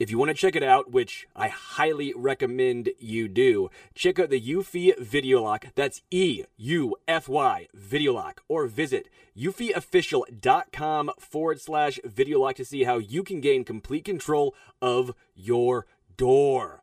If you want to check it out, which I highly recommend you do, check out the Eufy Video Lock. That's E U F Y Video Lock. Or visit eufyofficial.com forward slash video lock to see how you can gain complete control of your door.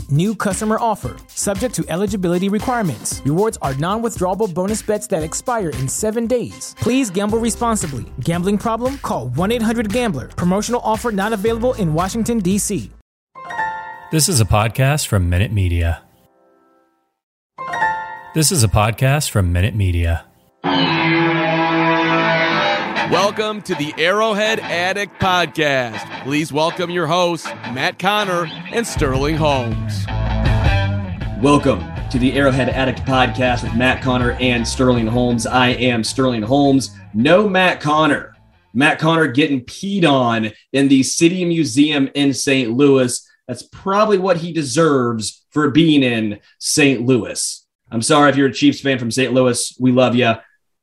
New customer offer. Subject to eligibility requirements. Rewards are non withdrawable bonus bets that expire in seven days. Please gamble responsibly. Gambling problem? Call 1 800 Gambler. Promotional offer not available in Washington, D.C. This is a podcast from Minute Media. This is a podcast from Minute Media. Welcome to the Arrowhead Addict Podcast. Please welcome your hosts, Matt Connor and Sterling Holmes. Welcome to the Arrowhead Addict Podcast with Matt Connor and Sterling Holmes. I am Sterling Holmes. No Matt Connor. Matt Connor getting peed on in the City Museum in St. Louis. That's probably what he deserves for being in St. Louis. I'm sorry if you're a Chiefs fan from St. Louis. We love you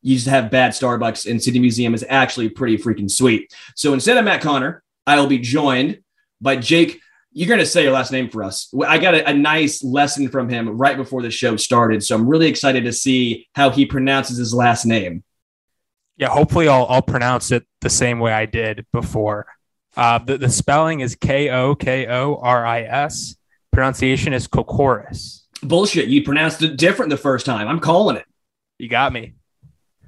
you just have bad Starbucks and City Museum is actually pretty freaking sweet. So instead of Matt Connor, I will be joined by Jake. You're going to say your last name for us. I got a, a, nice lesson from him right before the show started. So I'm really excited to see how he pronounces his last name. Yeah, hopefully I'll, I'll pronounce it the same way I did before. Uh, the, the spelling is K O K O R I S. Pronunciation is Kokoris. Bullshit. You pronounced it different the first time. I'm calling it. You got me.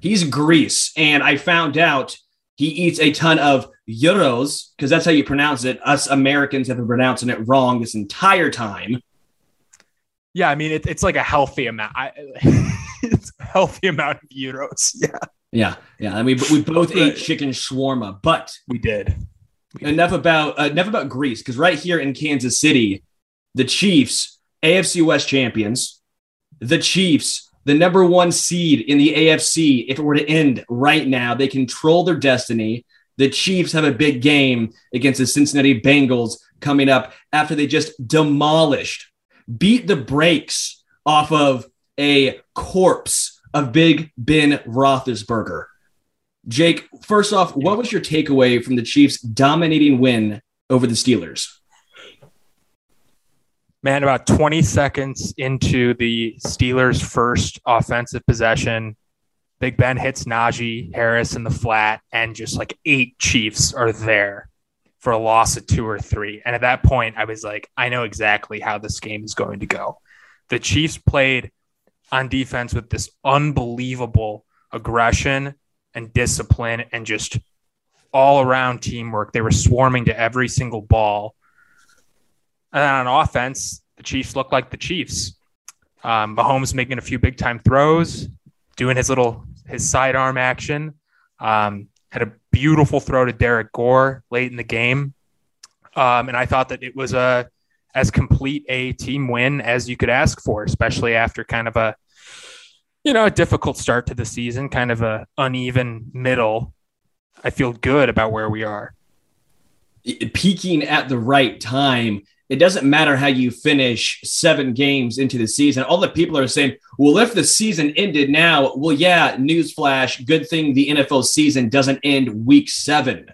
He's Greece. And I found out he eats a ton of gyros because that's how you pronounce it. Us Americans have been pronouncing it wrong this entire time. Yeah, I mean it, it's like a healthy amount. I, it's a healthy amount of gyros. Yeah, yeah, yeah. And we we both ate chicken shawarma, but we did. We enough did. about uh, enough about Greece because right here in Kansas City, the Chiefs, AFC West champions, the Chiefs the number one seed in the AFC, if it were to end right now, they control their destiny. The Chiefs have a big game against the Cincinnati Bengals coming up after they just demolished, beat the brakes off of a corpse of Big Ben Roethlisberger. Jake, first off, what was your takeaway from the Chiefs' dominating win over the Steelers? Man, about 20 seconds into the Steelers' first offensive possession, Big Ben hits Najee Harris in the flat, and just like eight Chiefs are there for a loss of two or three. And at that point, I was like, I know exactly how this game is going to go. The Chiefs played on defense with this unbelievable aggression and discipline and just all around teamwork. They were swarming to every single ball and on offense, the Chiefs look like the Chiefs. Um, Mahomes making a few big time throws, doing his little his sidearm action. Um, had a beautiful throw to Derrick Gore late in the game. Um, and I thought that it was a as complete a team win as you could ask for, especially after kind of a you know a difficult start to the season, kind of a uneven middle. I feel good about where we are. Peaking at the right time. It doesn't matter how you finish seven games into the season. All the people are saying, well, if the season ended now, well, yeah, newsflash, good thing the NFL season doesn't end week seven.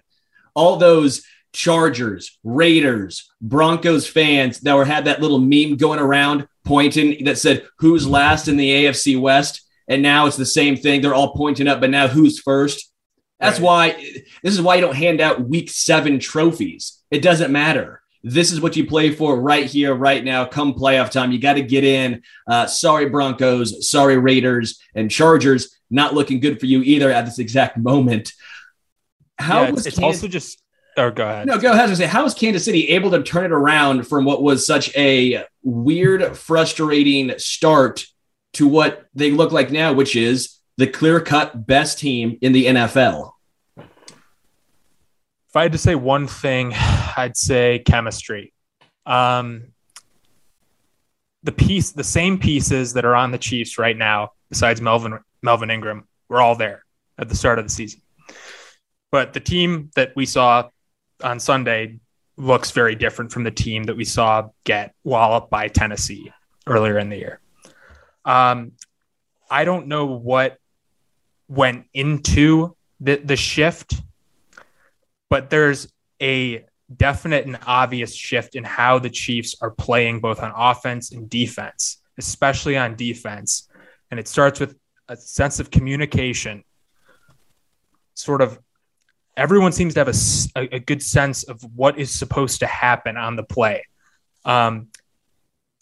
All those Chargers, Raiders, Broncos fans that were had that little meme going around pointing that said who's last in the AFC West, and now it's the same thing. They're all pointing up, but now who's first? That's right. why this is why you don't hand out week seven trophies. It doesn't matter. This is what you play for right here, right now. Come playoff time, you got to get in. Uh, sorry, Broncos. Sorry, Raiders and Chargers. Not looking good for you either at this exact moment. How yeah, it's, it's also just Oh, go ahead. No, go ahead and say, how was Kansas City able to turn it around from what was such a weird, frustrating start to what they look like now, which is the clear cut best team in the NFL? If I had to say one thing, I'd say chemistry. Um, the piece, the same pieces that are on the Chiefs right now, besides Melvin Melvin Ingram, were all there at the start of the season. But the team that we saw on Sunday looks very different from the team that we saw get walloped by Tennessee earlier in the year. Um, I don't know what went into the, the shift, but there's a definite and obvious shift in how the Chiefs are playing both on offense and defense, especially on defense. And it starts with a sense of communication, sort of everyone seems to have a, a, good sense of what is supposed to happen on the play. Um,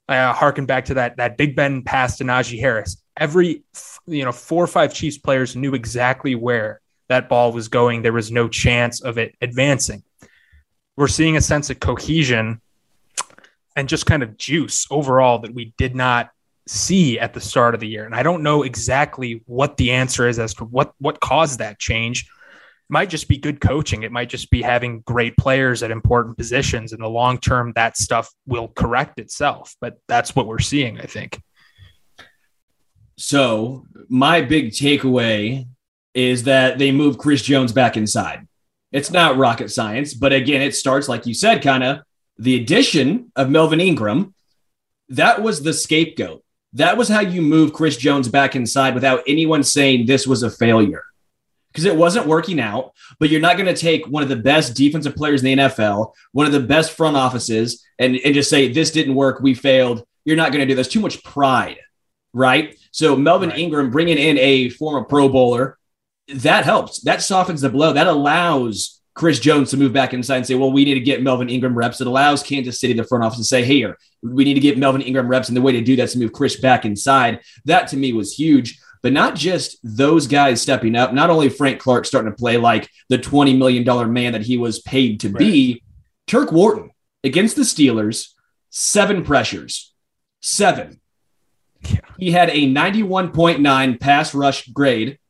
I harken back to that that Big Ben pass to Najee Harris. Every you know four or five Chiefs players knew exactly where that ball was going. There was no chance of it advancing. We're seeing a sense of cohesion and just kind of juice overall that we did not see at the start of the year. And I don't know exactly what the answer is as to what what caused that change It might just be good coaching. It might just be having great players at important positions. In the long term, that stuff will correct itself. But that's what we're seeing, I think. So, my big takeaway is that they move Chris Jones back inside. It's not rocket science, but again, it starts, like you said, kind of the addition of Melvin Ingram. That was the scapegoat. That was how you move Chris Jones back inside without anyone saying this was a failure because it wasn't working out. But you're not going to take one of the best defensive players in the NFL, one of the best front offices, and, and just say, this didn't work. We failed. You're not going to do this. Too much pride, right? So Melvin right. Ingram bringing in a former Pro Bowler, that helps. That softens the blow. That allows Chris Jones to move back inside and say, well, we need to get Melvin Ingram reps. It allows Kansas City, the front office, to say, hey, we need to get Melvin Ingram reps. And the way to do that is to move Chris back inside. That to me was huge but not just those guys stepping up. Not only Frank Clark starting to play like the $20 million man that he was paid to right. be, Turk Wharton against the Steelers, seven pressures, seven. Yeah. He had a 91.9 pass rush grade,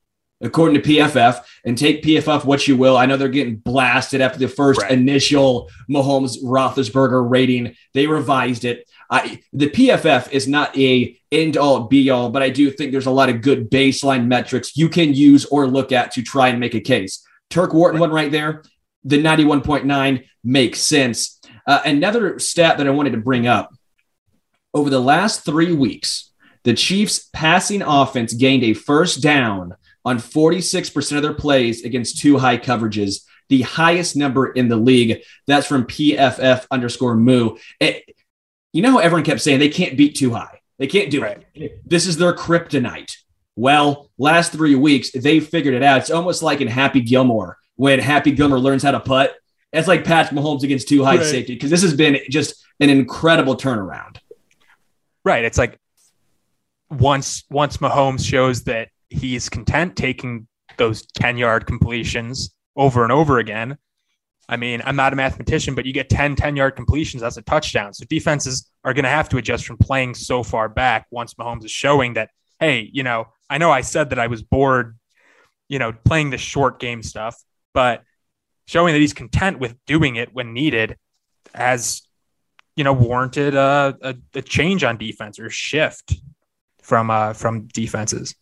according to PFF. And take PFF what you will. I know they're getting blasted after the first right. initial Mahomes Roethlisberger rating. They revised it. I, the PFF is not a end all be all, but I do think there's a lot of good baseline metrics you can use or look at to try and make a case. Turk Wharton one right there, the 91.9 makes sense. Uh, another stat that I wanted to bring up over the last three weeks, the Chiefs' passing offense gained a first down on 46% of their plays against two high coverages, the highest number in the league. That's from PFF underscore Moo. It, you know how everyone kept saying they can't beat too high. They can't do right. it. This is their kryptonite. Well, last three weeks, they figured it out. It's almost like in Happy Gilmore when Happy Gilmore learns how to putt. It's like Patrick Mahomes against two high right. safety because this has been just an incredible turnaround. Right. It's like once once Mahomes shows that he's content taking those 10 yard completions over and over again, I mean, I'm not a mathematician, but you get 10 10 yard completions, that's a touchdown. So defenses are going to have to adjust from playing so far back once Mahomes is showing that, hey, you know, I know I said that I was bored you know, playing the short game stuff, but showing that he's content with doing it when needed has, you know, warranted a, a, a change on defense or shift from uh, from defenses.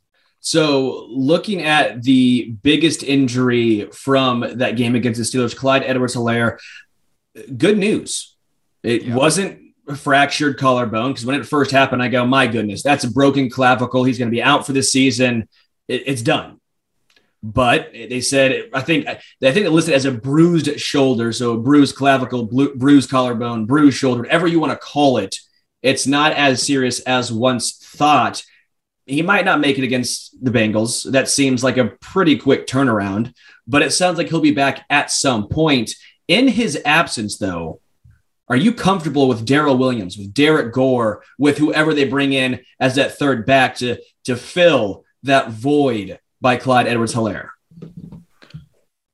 So, looking at the biggest injury from that game against the Steelers, Clyde Edwards Helaire, good news. It yeah. wasn't a fractured collarbone because when it first happened, I go, my goodness, that's a broken clavicle. He's going to be out for the season. It, it's done. But they said, I think, I think it listed as a bruised shoulder. So a bruised clavicle, bruised collarbone, bruised shoulder, whatever you want to call it. It's not as serious as once thought. He might not make it against the Bengals. That seems like a pretty quick turnaround, but it sounds like he'll be back at some point. In his absence, though, are you comfortable with Darrel Williams, with Derrick Gore, with whoever they bring in as that third back to to fill that void by Clyde Edwards Helaire?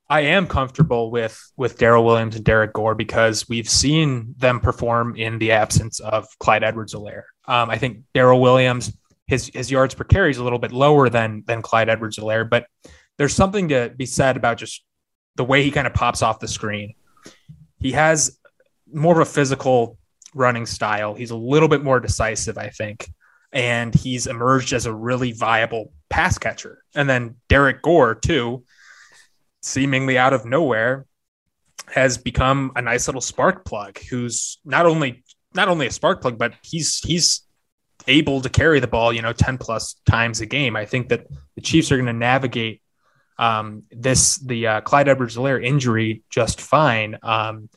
I am comfortable with with Darrel Williams and Derrick Gore because we've seen them perform in the absence of Clyde Edwards Helaire. Um, I think Darrel Williams, his his yards per carry is a little bit lower than than Clyde Edwards Helaire, but there's something to be said about just the way he kind of pops off the screen. He has more of a physical running style. He's a little bit more decisive, I think. And he's emerged as a really viable pass catcher. And then Derrick Gore, too, seemingly out of nowhere, has become a nice little spark plug who's not only not only a spark plug, but he's he's able to carry the ball, you know, 10 plus times a game. I think that the Chiefs are going to navigate um, this the uh, Clyde Edwards-Helaire injury just fine. Um,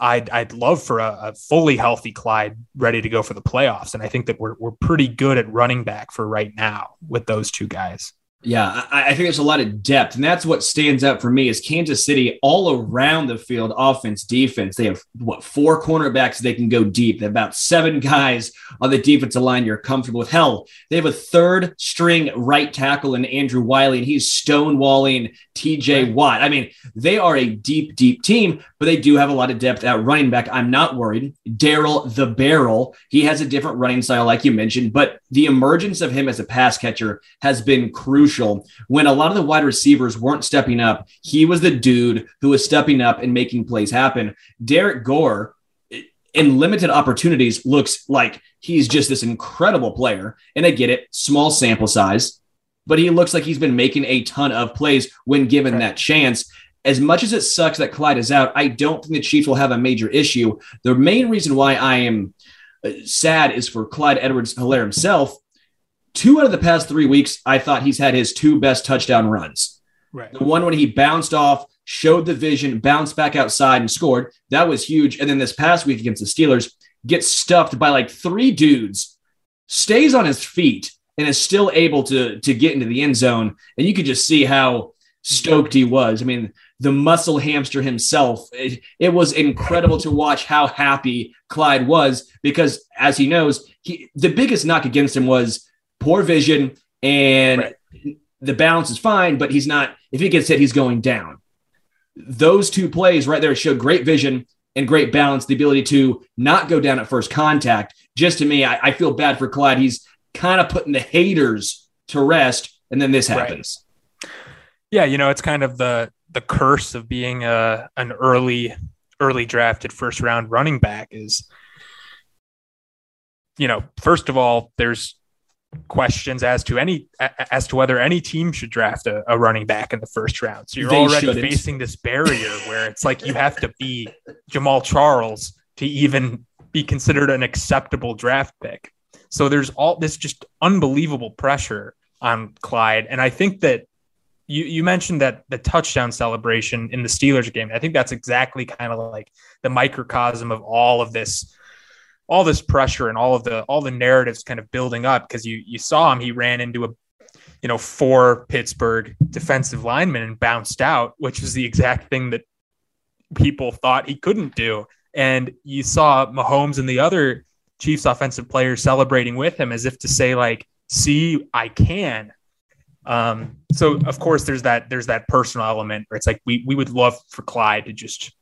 I'd I'd love for a, a, fully healthy Clyde ready to go for the playoffs, and I think that we're we're pretty good at running back for right now with those two guys. Yeah, I, I, think there's a lot of depth, and that's what stands out for me is Kansas City all around the field, offense, defense. They have what four cornerbacks they can go deep. They have about seven guys on the defensive line you're comfortable with. Hell, they have a third string right tackle in Andrew Wylie, and he's stonewalling TJ Watt. I mean, they are a deep, deep team, but they do have a lot of depth at running back. I'm not worried. Darrel the Barrel, he has a different running style, like you mentioned, but the emergence of him as a pass catcher has been crucial. When a lot of the wide receivers weren't stepping up, he was the dude who was stepping up and making plays happen. Derrick Gore, in limited opportunities, looks like he's just this incredible player. And I get it, small sample size, but he looks like he's been making a ton of plays when given right. that chance. As much as it sucks that Clyde is out, I don't think the Chiefs will have a major issue. The main reason why I am uh, sad is for Clyde Edwards Helaire himself. Two out of the past three weeks, I thought he's had his two best touchdown runs. Right. The one when he bounced off, showed the vision, bounced back outside and scored. That was huge. And then this past week against the Steelers, gets stuffed by like three dudes, stays on his feet, and is still able to, to get into the end zone. And you could just see how stoked he was. I mean, the muscle hamster himself. It, it, was incredible to watch how happy Clyde was because, as he knows, he the biggest knock against him was poor vision and right. the balance is fine, but he's not. If he gets hit, he's going down. Those two plays right there showed great vision and great balance, the ability to not go down at first contact. Just to me, I, I feel bad for Clyde. He's kind of putting the haters to rest, and then this happens. Right. Yeah, you know, it's kind of the the curse of being a an early early drafted first round running back is you know first of all there's questions as to any as to whether any team should draft a, a running back in the first round so you're they already shouldn't. facing this barrier where it's like you have to be Jamaal Charles to even be considered an acceptable draft pick so there's all this just unbelievable pressure on Clyde and I think that you you mentioned that the touchdown celebration in the Steelers game. I think that's exactly kind of like the microcosm of all of this all this pressure and all of the all the narratives kind of building up because you you saw him he ran into a you know four Pittsburgh defensive linemen and bounced out which was the exact thing that people thought he couldn't do and you saw Mahomes and the other Chiefs offensive players celebrating with him as if to say like see I can um, so of course there's that there's that personal element where it's like we we would love for Clyde to just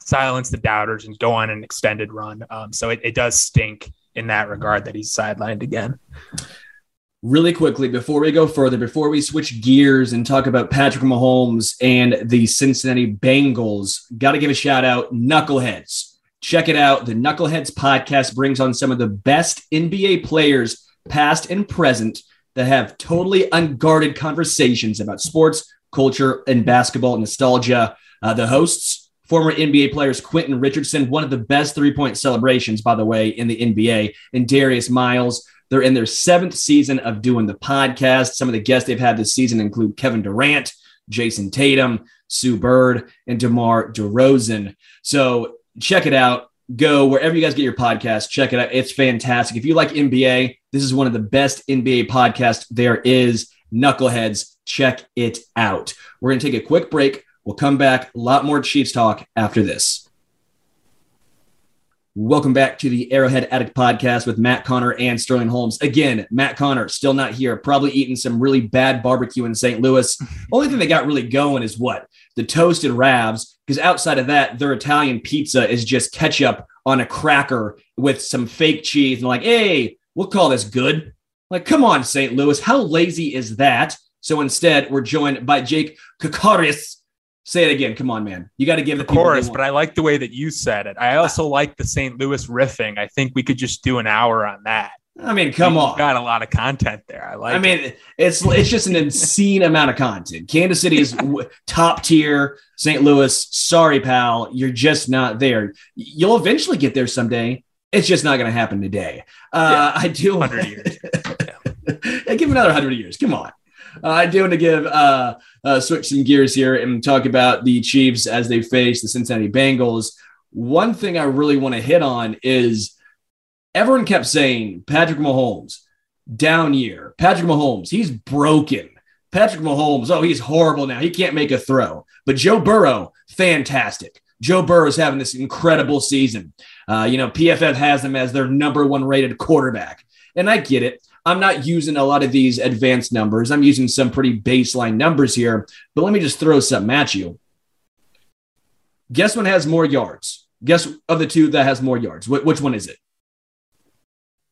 silence the doubters and go on an extended run. Um, so it, it does stink in that regard that he's sidelined again. really quickly before we go further, before we switch gears and talk about Patrick Mahomes and the Cincinnati Bengals, got to give a shout out, Knuckleheads. Check it out. The Knuckleheads podcast brings on some of the best NBA players, past and present, that have totally unguarded conversations about sports, culture, and basketball nostalgia. Uh, the hosts, former NBA players Quentin Richardson, one of the best three point celebrations, by the way, in the NBA, and Darius Miles. They're in their seventh season of doing the podcast. Some of the guests they've had this season include Kevin Durant, Jayson Tatum, Sue Bird, and DeMar DeRozan. So check it out. Go wherever you guys get your podcast. Check it out. It's fantastic. If you like NBA, this is one of the best NBA podcasts there is. Knuckleheads, check it out. We're going to take a quick break. We'll come back. A lot more Chiefs talk after this. Welcome back to the Arrowhead Addict podcast with Matt Connor and Sterling Holmes. Again, Matt Connor still not here, probably eating some really bad barbecue in St. Louis. Only thing they got really going is what? The toasted ravs, because outside of that, their Italian pizza is just ketchup on a cracker with some fake cheese. And like, hey, we'll call this good. Like, come on, St. Louis. How lazy is that? So instead, we're joined by Jake Kokoris Say it again. Come on, man. You got to give the chorus, but I like the way that you said it. I also like the St. Louis riffing. I think we could just do an hour on that. I mean, come You've on. Got a lot of content there. I like. I mean, it. it's it's just an insane amount of content. Kansas City is top tier. St. Louis, sorry, pal, you're just not there. You'll eventually get there someday. It's just not going to happen today. Uh, yeah. I do. Hundred years. yeah. give another hundred years. Come on. Uh, I do want to give uh, uh, switch some gears here and talk about the Chiefs as they face the Cincinnati Bengals. One thing I really want to hit on is everyone kept saying Patrick Mahomes down year. Patrick Mahomes, he's broken. Patrick Mahomes, oh, he's horrible now. He can't make a throw. But Joe Burrow, fantastic. Joe Burrow is having this incredible season. Uh, you know, PFF has him as their number one rated quarterback. And I get it. I'm not using a lot of these advanced numbers. I'm using some pretty baseline numbers here, but let me just throw something at you. Guess one has more yards? Guess of the two that has more yards? Wh- which one is it?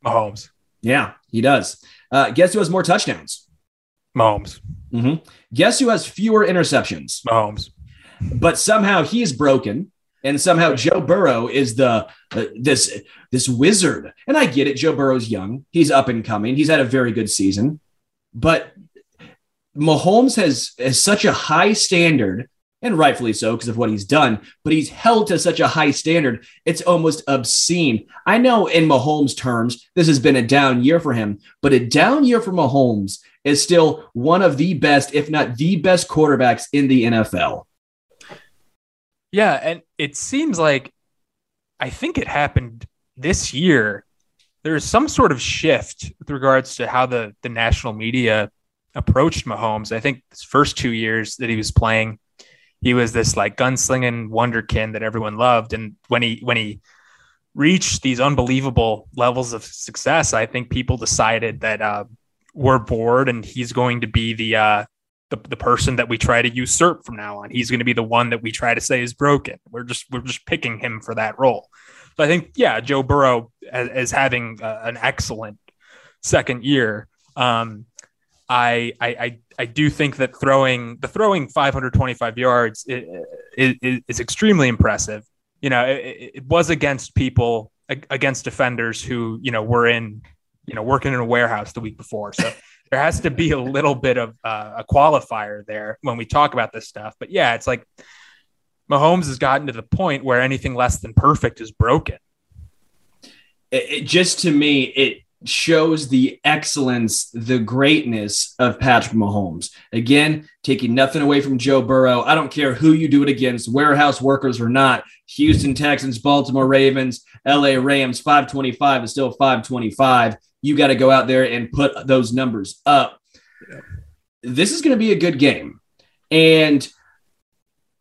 Mahomes. Yeah, he does. Uh, guess who has more touchdowns? Mahomes. Mm-hmm. Guess who has fewer interceptions? Mahomes. But somehow he's broken and somehow Joe Burrow is the uh, this this wizard. And I get it. Joe Burrow's young. He's up and coming. He's had a very good season. But Mahomes has, has such a high standard, and rightfully so because of what he's done, but he's held to such a high standard. It's almost obscene. I know in Mahomes' terms, this has been a down year for him, but a down year for Mahomes is still one of the best, if not the best quarterbacks in the NFL. Yeah, and it seems like I think it happened this year. There's some sort of shift with regards to how the the national media approached Mahomes. I think his first two years that he was playing, he was this like gunslinging wonderkin that everyone loved, and when he when he reached these unbelievable levels of success, I think people decided that uh, we're bored and he's going to be the uh, the, the person that we try to usurp from now on. He's going to be the one that we try to say is broken. We're just we're just picking him for that role. So I think yeah, Joe Burrow as having uh, an excellent second year. Um, I, I, I do think that throwing the throwing 525 yards is, is, is extremely impressive. You know, it, it was against people against defenders who you know were in you know working in a warehouse the week before. So there has to be a little bit of uh, a qualifier there when we talk about this stuff. But yeah, it's like Mahomes has gotten to the point where anything less than perfect is broken. It, it just to me, it shows the excellence, the greatness of Patrick Mahomes. Again, taking nothing away from Joe Burrow. I don't care who you do it against, warehouse workers or not. Houston Texans, Baltimore Ravens, LA Rams, 525 is still 525 you got to go out there and put those numbers up. Yeah. This is going to be a good game. And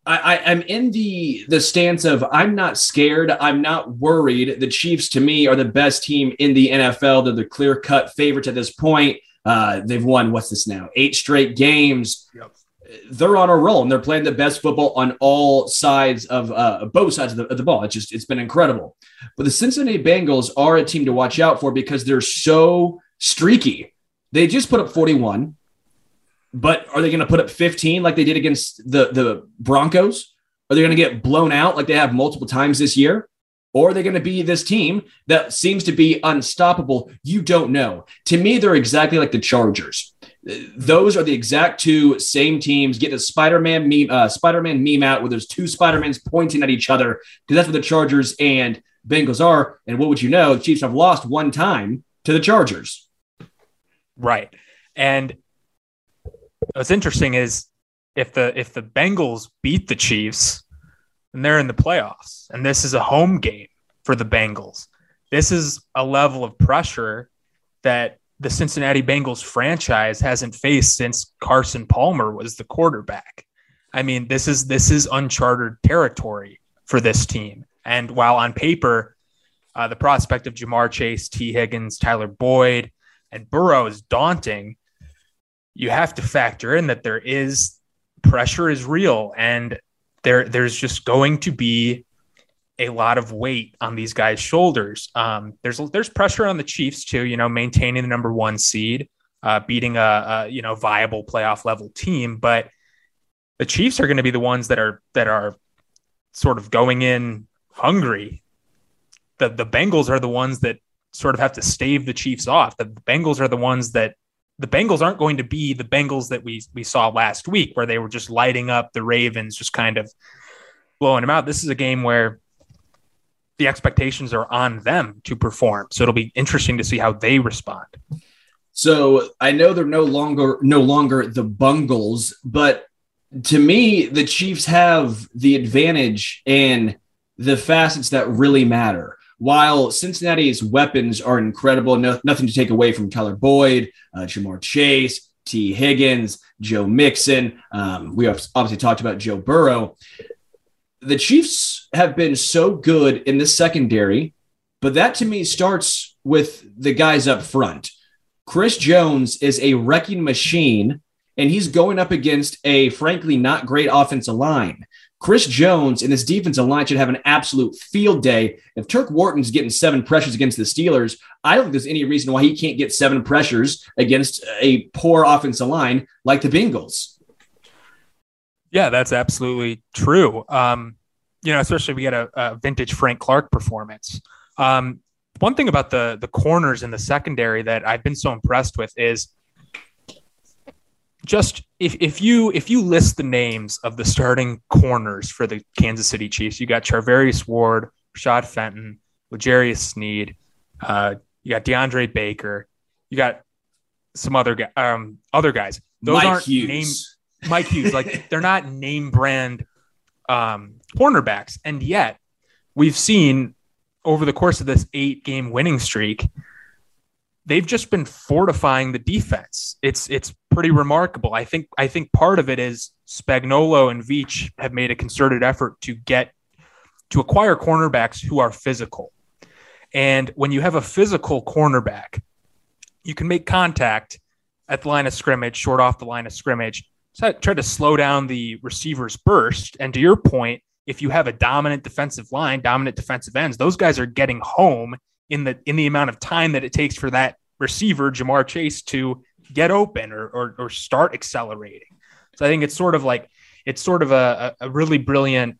I, am in the the stance of I'm not scared. I'm not worried. The Chiefs, to me, are the best team in the NFL. They're the clear cut favorites at this point. Uh, they've won what's this now? Eight straight games. Yep they're on a roll and they're playing the best football on all sides of uh, both sides of the, of the, ball. It's just it's been incredible. But the Cincinnati Bengals are a team to watch out for because they're so streaky. They just put up 41, but are they going to put up 15 like they did against the, the Broncos? Are they going to get blown out like they have multiple times this year? Or are they going to be this team that seems to be unstoppable? You don't know. To me, they're exactly like the Chargers. Those are the exact two same teams. Get the Spider-Man meme, uh, Spider-Man meme out where there's two Spider-Mans pointing at each other because that's what the Chargers and Bengals are. And what would you know? The Chiefs have lost one time to the Chargers. Right. And what's interesting is if the if the Bengals beat the Chiefs, then they're in the playoffs. And this is a home game for the Bengals. This is a level of pressure that the Cincinnati Bengals franchise hasn't faced since Carson Palmer was the quarterback. I mean, this is this is uncharted territory for this team. And while on paper, uh, the prospect of Ja'Marr Chase, Tee Higgins, Tyler Boyd, and Burrow is daunting, you have to factor in that there is pressure is real and there there's just going to be a lot of weight on these guys' shoulders. Um, there's there's pressure on the Chiefs too, you know, maintaining the number one seed, uh, beating a, a you know viable playoff level team, but the Chiefs are going to be the ones that are that are sort of going in hungry. The the Bengals are the ones that sort of have to stave the Chiefs off. The Bengals are the ones that the Bengals aren't going to be the Bengals that we we saw last week, where they were just lighting up the Ravens, just kind of blowing them out. This is a game where the expectations are on them to perform. So it'll be interesting to see how they respond. So I know they're no longer no longer the Bungles, but to me, the Chiefs have the advantage in the facets that really matter. While Cincinnati's weapons are incredible, no, nothing to take away from Tyler Boyd, uh, Ja'Marr Chase, Tee Higgins, Joe Mixon. Um, we obviously talked about Joe Burrow. The Chiefs have been so good in the secondary, but that to me starts with the guys up front. Chris Jones is a wrecking machine, and he's going up against a frankly not great offensive line. Chris Jones and this defensive line should have an absolute field day. If Turk Wharton's getting seven pressures against the Steelers, I don't think there's any reason why he can't get seven pressures against a poor offensive line like the Bengals. Yeah, that's absolutely true. Um, you know, especially we get a, a vintage Frank Clark performance. Um, one thing about the the corners in the secondary that I've been so impressed with is just if, if you if you list the names of the starting corners for the Kansas City Chiefs, you got Charvarius Ward, Rashad Fenton, L'Jarius Sneed, uh, you got DeAndre Baker, you got some other um, other guys. Those Mike aren't Hughes. name Mike Hughes. like they're not name brand um, cornerbacks, and yet we've seen over the course of this eight game winning streak they've just been fortifying the defense. It's it's pretty remarkable. I think I think part of it is Spagnuolo and Veach have made a concerted effort to get to acquire cornerbacks who are physical. And when you have a physical cornerback, you can make contact at the line of scrimmage, short off the line of scrimmage, try to slow down the receiver's burst. And to your point, if you have a dominant defensive line, dominant defensive ends, those guys are getting home in the in the amount of time that it takes for that receiver Ja'Marr Chase to get open or, or, or start accelerating. So I think it's sort of like it's sort of a, a really brilliant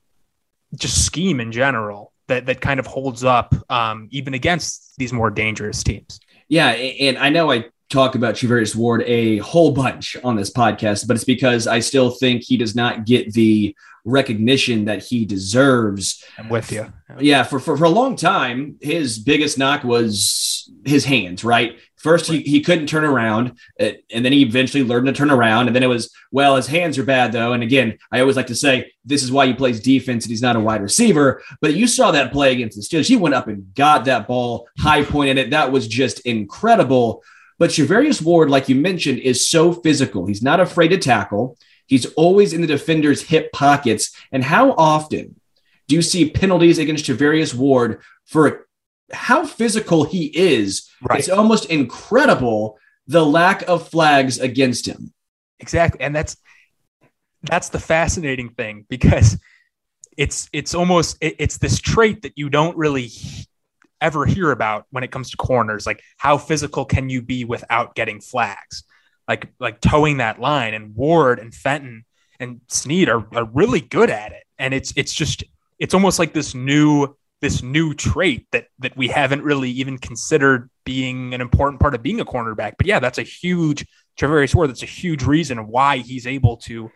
just scheme in general that that kind of holds up um, even against these more dangerous teams. Yeah, and I know I talk about Charvarius Ward a whole bunch on this podcast, but it's because I still think he does not get the recognition that he deserves. I'm with you. Yeah, for, for, for a long time, his biggest knock was his hands, right? First, he, he couldn't turn around, uh, and then he eventually learned to turn around. And then it was, well, his hands are bad, though. And again, I always like to say this is why he plays defense and he's not a wide receiver. But you saw that play against the Steelers. He went up and got that ball, high pointed it. That was just incredible. But Charvarius Ward, like you mentioned, is so physical. He's not afraid to tackle. He's always in the defender's hip pockets. And how often do you see penalties against Charvarius Ward for how physical he is? Right. It's almost incredible the lack of flags against him. Exactly. And that's that's the fascinating thing because it's it's almost it, it's this trait that you don't really ever hear about when it comes to corners. Like how physical can you be without getting flags? Like like towing that line and Ward and Fenton and Sneed are, are really good at it. And it's it's just it's almost like this new this new trait that that we haven't really even considered being an important part of being a cornerback. But yeah, that's a huge Charvarius Ward. That's a huge reason why he's able to,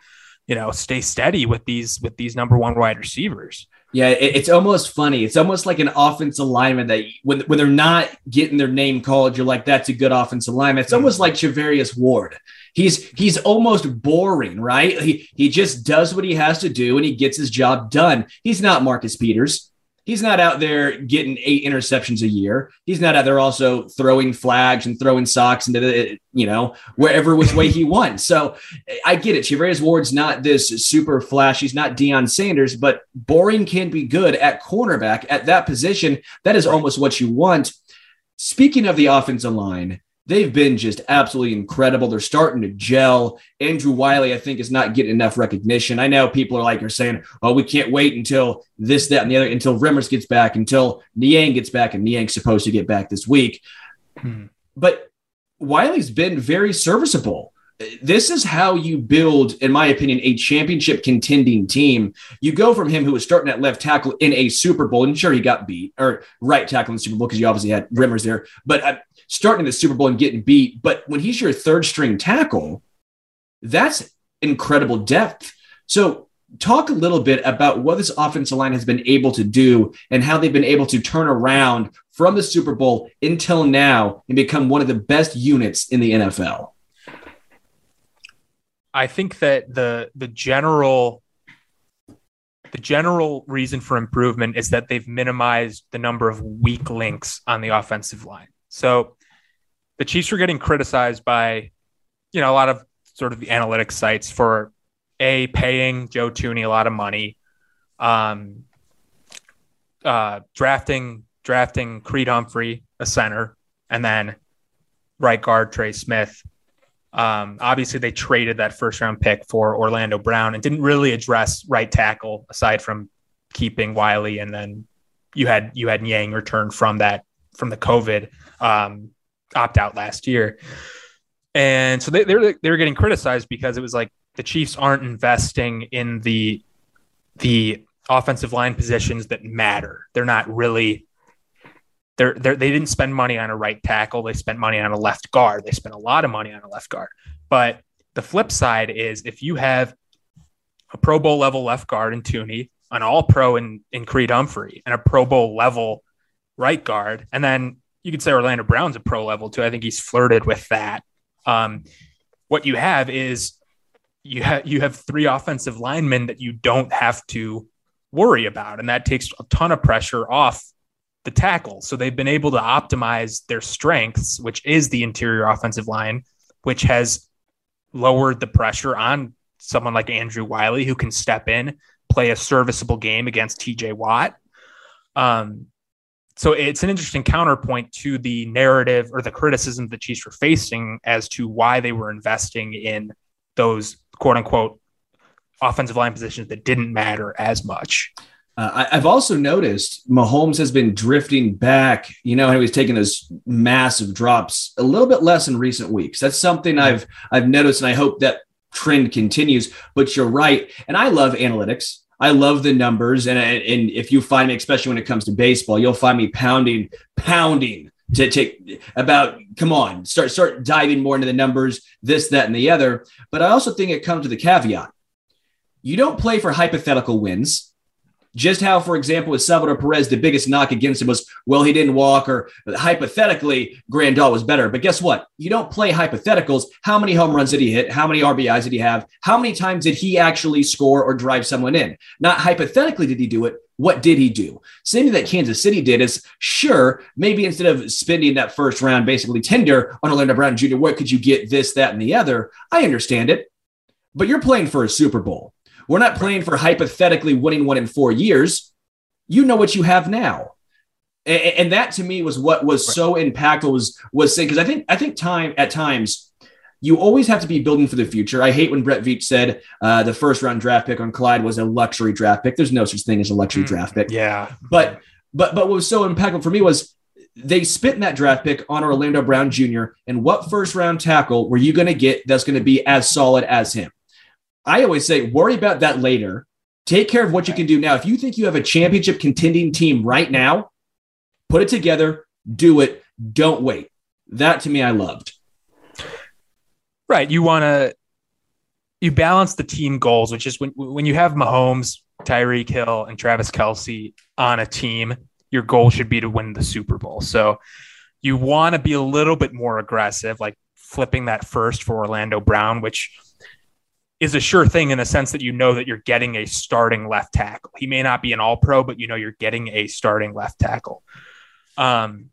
you know, stay steady with these with these number one wide receivers. Yeah, it's almost funny. It's almost like an offense alignment that when, when they're not getting their name called, you're like, that's a good offense alignment. It's almost like Charvarius Ward. He's he's almost boring, right? He he just does what he has to do and he gets his job done. He's not Marcus Peters. He's not out there getting eight interceptions a year. He's not out there also throwing flags and throwing socks into the, you know, wherever which way he wants. So I get it. Charvarius Ward's not this super flash. He's not Deion Sanders, but boring can be good at cornerback at that position. That is almost what you want. Speaking of the offensive line, they've been just absolutely incredible. They're starting to gel. Andrew Wylie, I think, is not getting enough recognition. I know people are like, are saying, oh, we can't wait until this, that, and the other, until Remmers gets back, until Niang gets back, and Niang's supposed to get back this week. Hmm. But Wylie's been very serviceable. This is how you build, in my opinion, a championship contending team. You go from him, who was starting at left tackle in a Super Bowl, and sure, he got beat, or right tackle in the Super Bowl because you obviously had Remmers there. But uh, starting the Super Bowl and getting beat. But when he's your third string tackle, that's incredible depth. So, talk a little bit about what this offensive line has been able to do and how they've been able to turn around from the Super Bowl until now and become one of the best units in the NFL. I think that the the general the general reason for improvement is that they've minimized the number of weak links on the offensive line. So the Chiefs were getting criticized by, you know, a lot of sort of the analytics sites for a paying Joe Thuney a lot of money, um, uh, drafting drafting Creed Humphrey, a center, and then right guard Trey Smith. Um, obviously, they traded that first round pick for Orlando Brown and didn't really address right tackle aside from keeping Wylie, and then you had you had Niang return from that from the COVID um, opt out last year. And so they, they were, they were getting criticized because it was like the Chiefs aren't investing in the the offensive line positions that matter. They're not really they're, they're they didn't spend money on a right tackle. They spent money on a left guard. They spent a lot of money on a left guard. But the flip side is if you have a Pro Bowl level left guard in Thuney, an All Pro in in Creed Humphrey, and a Pro Bowl level right guard, and then you could say Orlando Brown's a pro level too. I think he's flirted with that. Um, what you have is you have you have three offensive linemen that you don't have to worry about, and that takes a ton of pressure off the tackle. So they've been able to optimize their strengths, which is the interior offensive line, which has lowered the pressure on someone like Andrew Wylie, who can step in, play a serviceable game against TJ Watt. Um, so it's an interesting counterpoint to the narrative or the criticism the Chiefs were facing as to why they were investing in those quote unquote offensive line positions that didn't matter as much. Uh, I, have also noticed Mahomes has been drifting back. You know, he was taking those massive drops a little bit less in recent weeks. That's something I've I've noticed, and I hope that trend continues. But you're right, and I love analytics. I love the numbers, and and if you find me, especially when it comes to baseball, you'll find me pounding, pounding to take about. Come on, start start diving more into the numbers, this, that, and the other. But I also think it comes to the caveat: you don't play for hypothetical wins. Just how, for example, with Salvador Perez, the biggest knock against him was, well, he didn't walk, or hypothetically, Grandal was better. But guess what? You don't play hypotheticals. How many home runs did he hit? How many RBIs did he have? How many times did he actually score or drive someone in? Not hypothetically did he do it. What did he do? Same thing that Kansas City did is sure, maybe instead of spending that first round basically tender on Orlando Brown Jr., what could you get this, that, and the other? I understand it. But you're playing for a Super Bowl. We're not playing for hypothetically winning one in four years. You know what you have now. And, and that to me was what was right. so impactful was was saying because I think I think time at times you always have to be building for the future. I hate when Brett Veach said uh, the first round draft pick on Clyde was a luxury draft pick. There's no such thing as a luxury mm, draft pick. Yeah, but but but what was so impactful for me was they spit in that draft pick on Orlando Brown Jr. And what first round tackle were you going to get that's going to be as solid as him? I always say, worry about that later. Take care of what you can do now. If you think you have a championship contending team right now, put it together, do it, don't wait. That to me, I loved. Right. You want to, you balance the team goals, which is when, when you have Mahomes, Tyreek Hill, and Travis Kelce on a team, your goal should be to win the Super Bowl. So you want to be a little bit more aggressive, like flipping that first for Orlando Brown, which is a sure thing in the sense that you know that you're getting a starting left tackle. He may not be an all pro, but you know you're getting a starting left tackle. Um,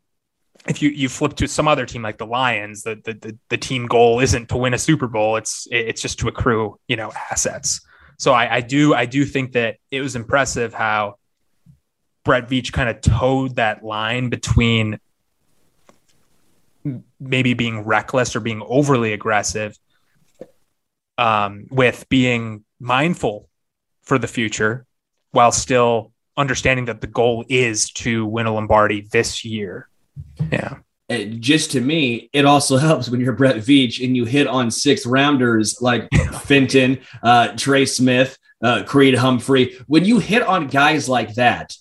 if you you flip to some other team like the Lions, the, the the the, team goal isn't to win a Super Bowl. It's it's just to accrue you know assets. So I, I do I do think that it was impressive how Brett Veach kind of towed that line between maybe being reckless or being overly aggressive um, with being mindful for the future while still understanding that the goal is to win a Lombardi this year. Yeah. Just to me, it also helps when you're Brett Veach and you hit on six rounders like Fenton, uh, Trey Smith, uh, Creed Humphrey. When you hit on guys like that,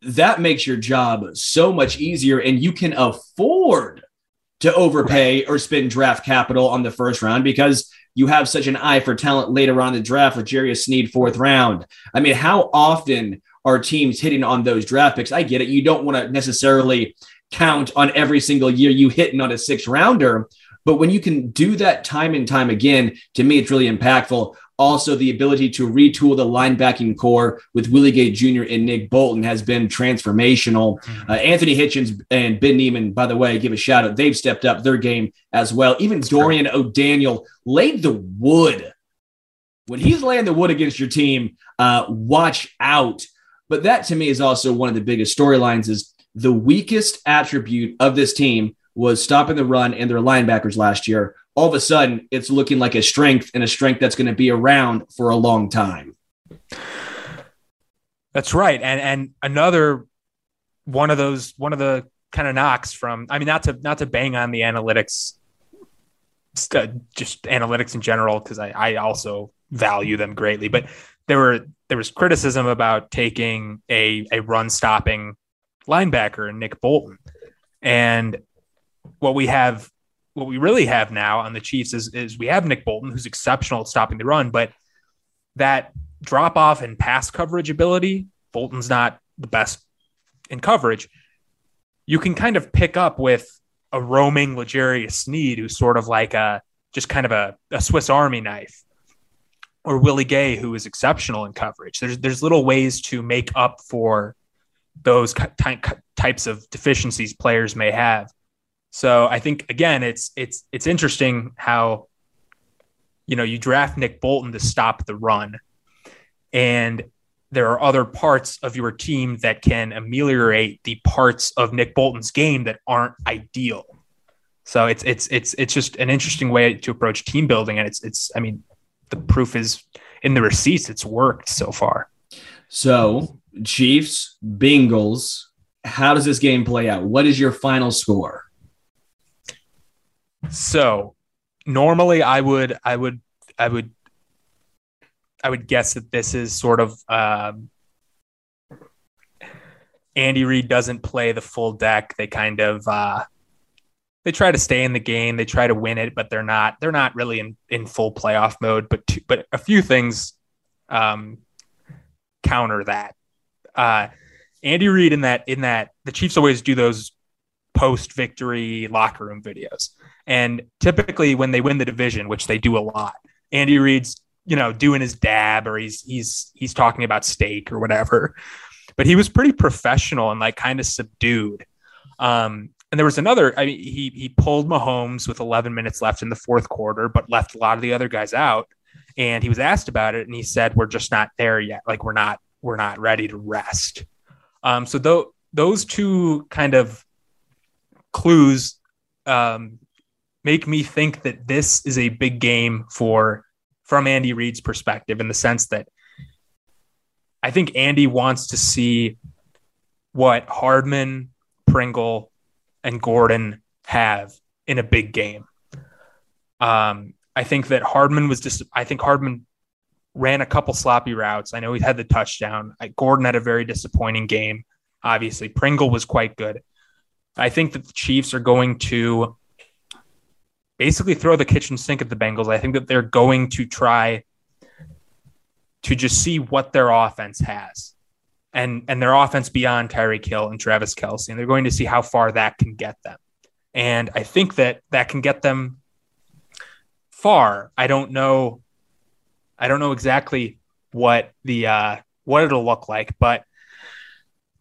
that makes your job so much easier and you can afford to overpay or spend draft capital on the first round because you have such an eye for talent later on the draft with Jarius Sneed, fourth round. I mean, how often are teams hitting on those draft picks? I get it. You don't want to necessarily count on every single year you hitting on a six rounder. But when you can do that time and time again, to me, it's really impactful. Also, the ability to retool the linebacking core with Willie Gay Jr. and Nick Bolton has been transformational. Mm-hmm. Uh, Anthony Hitchens and Ben Niemann, by the way, give a shout out. They've stepped up their game as well. Even Dorian. O'Daniel laid the wood. When he's laying the wood against your team, uh, watch out. But that to me is also one of the biggest storylines is the weakest attribute of this team was stopping the run and their linebackers last year all of a sudden it's looking like a strength and a strength that's going to be around for a long time. That's right. And and another one of those one of the kind of knocks from I mean not to not to bang on the analytics uh, just analytics in general because I, I also value them greatly but there were there was criticism about taking a a run stopping linebacker Nick Bolton and what we have what we really have now on the Chiefs is, is we have Nick Bolton, who's exceptional at stopping the run, but that drop off and pass coverage ability, Bolton's not the best in coverage. You can kind of pick up with a roaming L'Jarius Sneed, who's sort of like a just kind of a, a Swiss Army knife, or Willie Gay, who is exceptional in coverage. There's there's little ways to make up for those types of deficiencies players may have. So I think again, it's it's it's interesting how you know you draft Nick Bolton to stop the run, and there are other parts of your team that can ameliorate the parts of Nick Bolton's game that aren't ideal. So it's it's it's it's just an interesting way to approach team building, and it's it's I mean the proof is in the receipts. It's worked so far. So Chiefs Bengals. How does this game play out? What is your final score? So normally I would I would I would I would guess that this is sort of um, Andy Reid doesn't play the full deck. They kind of uh, they try to stay in the game. They try to win it, but they're not they're not really in, in full playoff mode. But two, but a few things um, counter that. Uh, Andy Reid in that in that the Chiefs always do those post victory locker room videos. And typically when they win the division, which they do a lot, Andy Reid's, you know, doing his dab or he's he's he's talking about steak or whatever. But he was pretty professional and like kind of subdued. Um, and there was another, I mean, he he pulled Mahomes with 11 minutes left in the fourth quarter, but left a lot of the other guys out. And he was asked about it, and he said, "We're just not there yet. Like we're not we're not ready to rest." Um, so though those two kind of clues um, make me think that this is a big game for from Andy Reid's perspective in the sense that I think Andy wants to see what Hardman, Pringle and Gordon have in a big game. Um, I think that Hardman was just, I think Hardman ran a couple sloppy routes. I know he had the touchdown. I, Gordon had a very disappointing game. Obviously, Pringle was quite good. I think that the Chiefs are going to basically throw the kitchen sink at the Bengals. I think that they're going to try to just see what their offense has and and their offense beyond Tyreek Hill and Travis Kelce. And they're going to see how far that can get them. And I think that that can get them far. I don't know. I don't know exactly what the uh, what it'll look like, but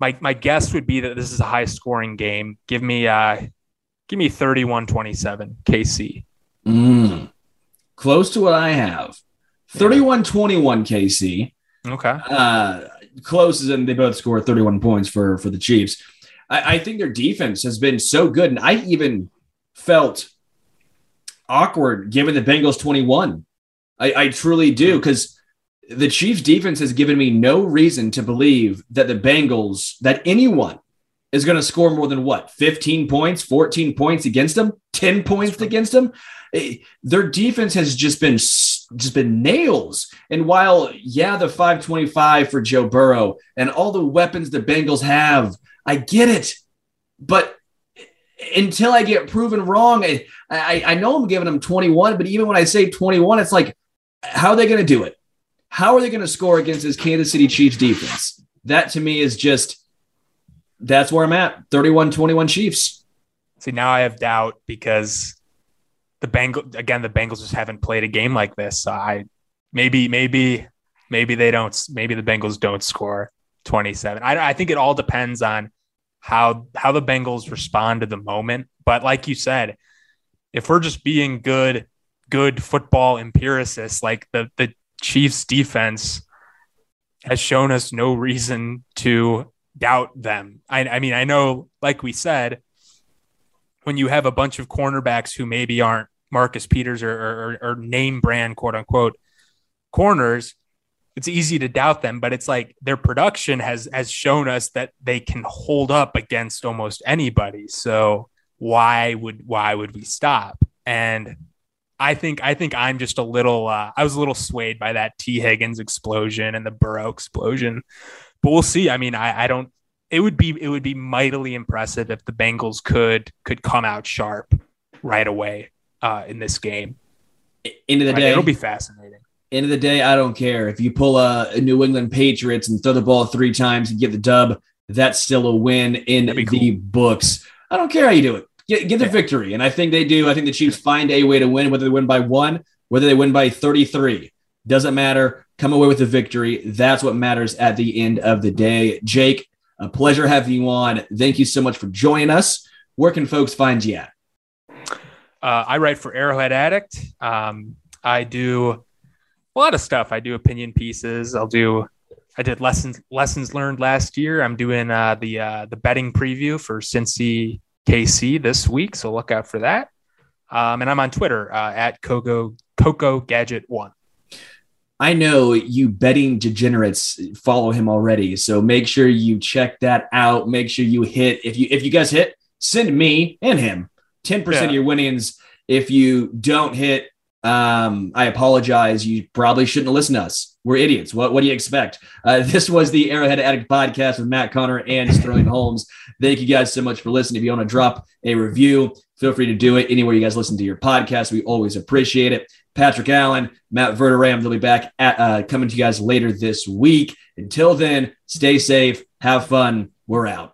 my my guess would be that this is a high scoring game. Give me uh, give me 31-27 KC. Mm. Close to what I have. 31-21 KC. Okay. Uh, close as in they both scored 31 points for for the Chiefs. I, I think their defense has been so good, and I even felt awkward giving the Bengals 21. I, I truly do because the Chiefs defense has given me no reason to believe that the Bengals, that anyone is going to score more than what 15 points, 14 points against them, 10 points against them. Eh, their defense has just been just been nails. And while yeah, the 525 for Joe Burrow and all the weapons the Bengals have, I get it. But until I get proven wrong, I, I, I know I'm giving them 21, but even when I say 21, it's like, how are they going to do it? How are they going to score against this Kansas City Chiefs defense? That to me is just that's where I'm at 31 21 Chiefs. See, now I have doubt because the Bengals, again, the Bengals just haven't played a game like this. So I maybe, maybe, maybe they don't, maybe the Bengals don't score 27. I, I think it all depends on how how the Bengals respond to the moment. But like you said, if we're just being good, good football empiricists, like the the Chiefs defense has shown us no reason to doubt them. I, I mean, I know, like we said, when you have a bunch of cornerbacks who maybe aren't Marcus Peters or, or, or name brand, quote unquote, corners, it's easy to doubt them, but it's like their production has has shown us that they can hold up against almost anybody. So why would why would we stop? And I think I think I'm just a little uh, I was a little swayed by that Tee Higgins explosion and the Burrow explosion, but we'll see. I mean, I, I don't. It would be it would be mightily impressive if the Bengals could could come out sharp right away uh, in this game. End of the day, it'll be fascinating. End of the day, I don't care if you pull a, a New England Patriots and throw the ball three times and get the dub. That's still a win in cool. the books. I don't care how you do it. Get, get the yeah. victory, and I think they do. I think the Chiefs find a way to win, whether they win by one, whether they win by thirty-three. Doesn't matter. Come away with the victory. That's what matters at the end of the day. Jake, a pleasure having you on. Thank you so much for joining us. Where can folks find you at? Uh, I write for Arrowhead Addict. Um, I do a lot of stuff. I do opinion pieces. I'll do. I did lessons lessons learned last year. I'm doing uh, the uh, the betting preview for Cincy KC this week, so look out for that. Um, and I'm on Twitter uh, at Coco Coco Gadget One. I know you betting degenerates follow him already, so make sure you check that out. Make sure you hit if you if you guys hit, send me and him 10% yeah. of your winnings. If you don't hit, um, I apologize. You probably shouldn't listen to us. We're idiots. What, what do you expect? Uh, this was the Arrowhead Addict podcast with Matt Connor and Sterling Holmes. Thank you guys so much for listening. If you want to drop a review, feel free to do it anywhere you guys listen to your podcast. We always appreciate it. Patrick Allen, Matt Verderame, they'll be back at, uh, coming to you guys later this week. Until then, stay safe, have fun. We're out.